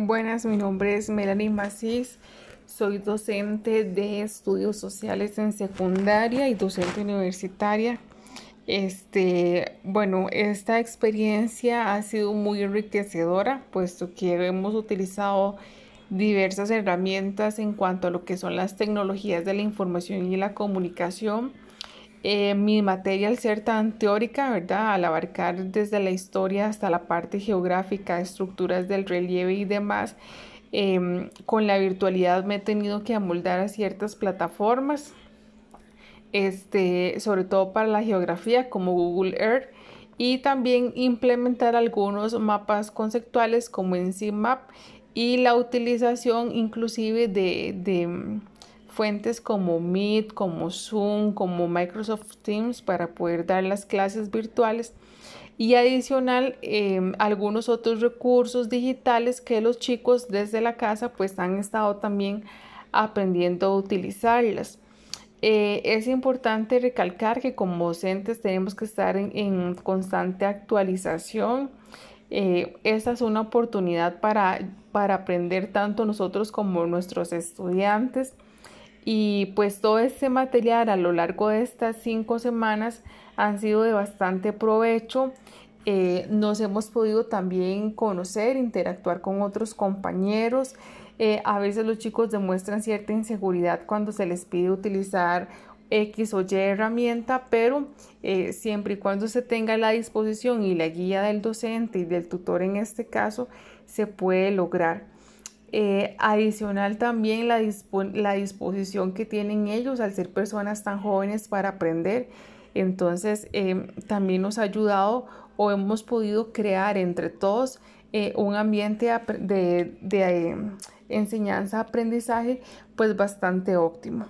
Buenas, mi nombre es Melanie Macís, soy docente de estudios sociales en secundaria y docente universitaria. Este, bueno, esta experiencia ha sido muy enriquecedora, puesto que hemos utilizado diversas herramientas en cuanto a lo que son las tecnologías de la información y la comunicación eh, mi materia al ser tan teórica, ¿verdad? Al abarcar desde la historia hasta la parte geográfica, estructuras del relieve y demás, em, con la virtualidad me he tenido que amoldar a ciertas plataformas, este, sobre todo para la geografía como Google Earth y también implementar algunos mapas conceptuales como Map y la utilización inclusive de fuentes como Meet, como Zoom, como Microsoft Teams para poder dar las clases virtuales y adicional em, algunos otros recursos digitales que los chicos desde la casa pues han estado también aprendiendo a utilizarlas. Eh, es importante recalcar que como docentes tenemos que estar en, constante actualización. Eh, esta es una oportunidad para, para aprender tanto nosotros como nuestros estudiantes. Y pues todo este material a lo largo de estas cinco semanas han sido de bastante provecho. Eh, nos hemos podido también conocer, interactuar con otros compañeros. Eh, a veces los chicos demuestran cierta inseguridad cuando se les pide utilizar X o Y herramienta, pero eh, siempre y cuando se tenga la disposición y la guía del docente y del tutor en este caso, se puede lograr. Eh, adicional también la, la, disposición que tienen ellos al ser personas tan jóvenes para aprender. Entonces eh, también nos ha ayudado o hemos podido crear entre todos eh, un ambiente de, de enseñanza-aprendizaje pues bastante óptimo.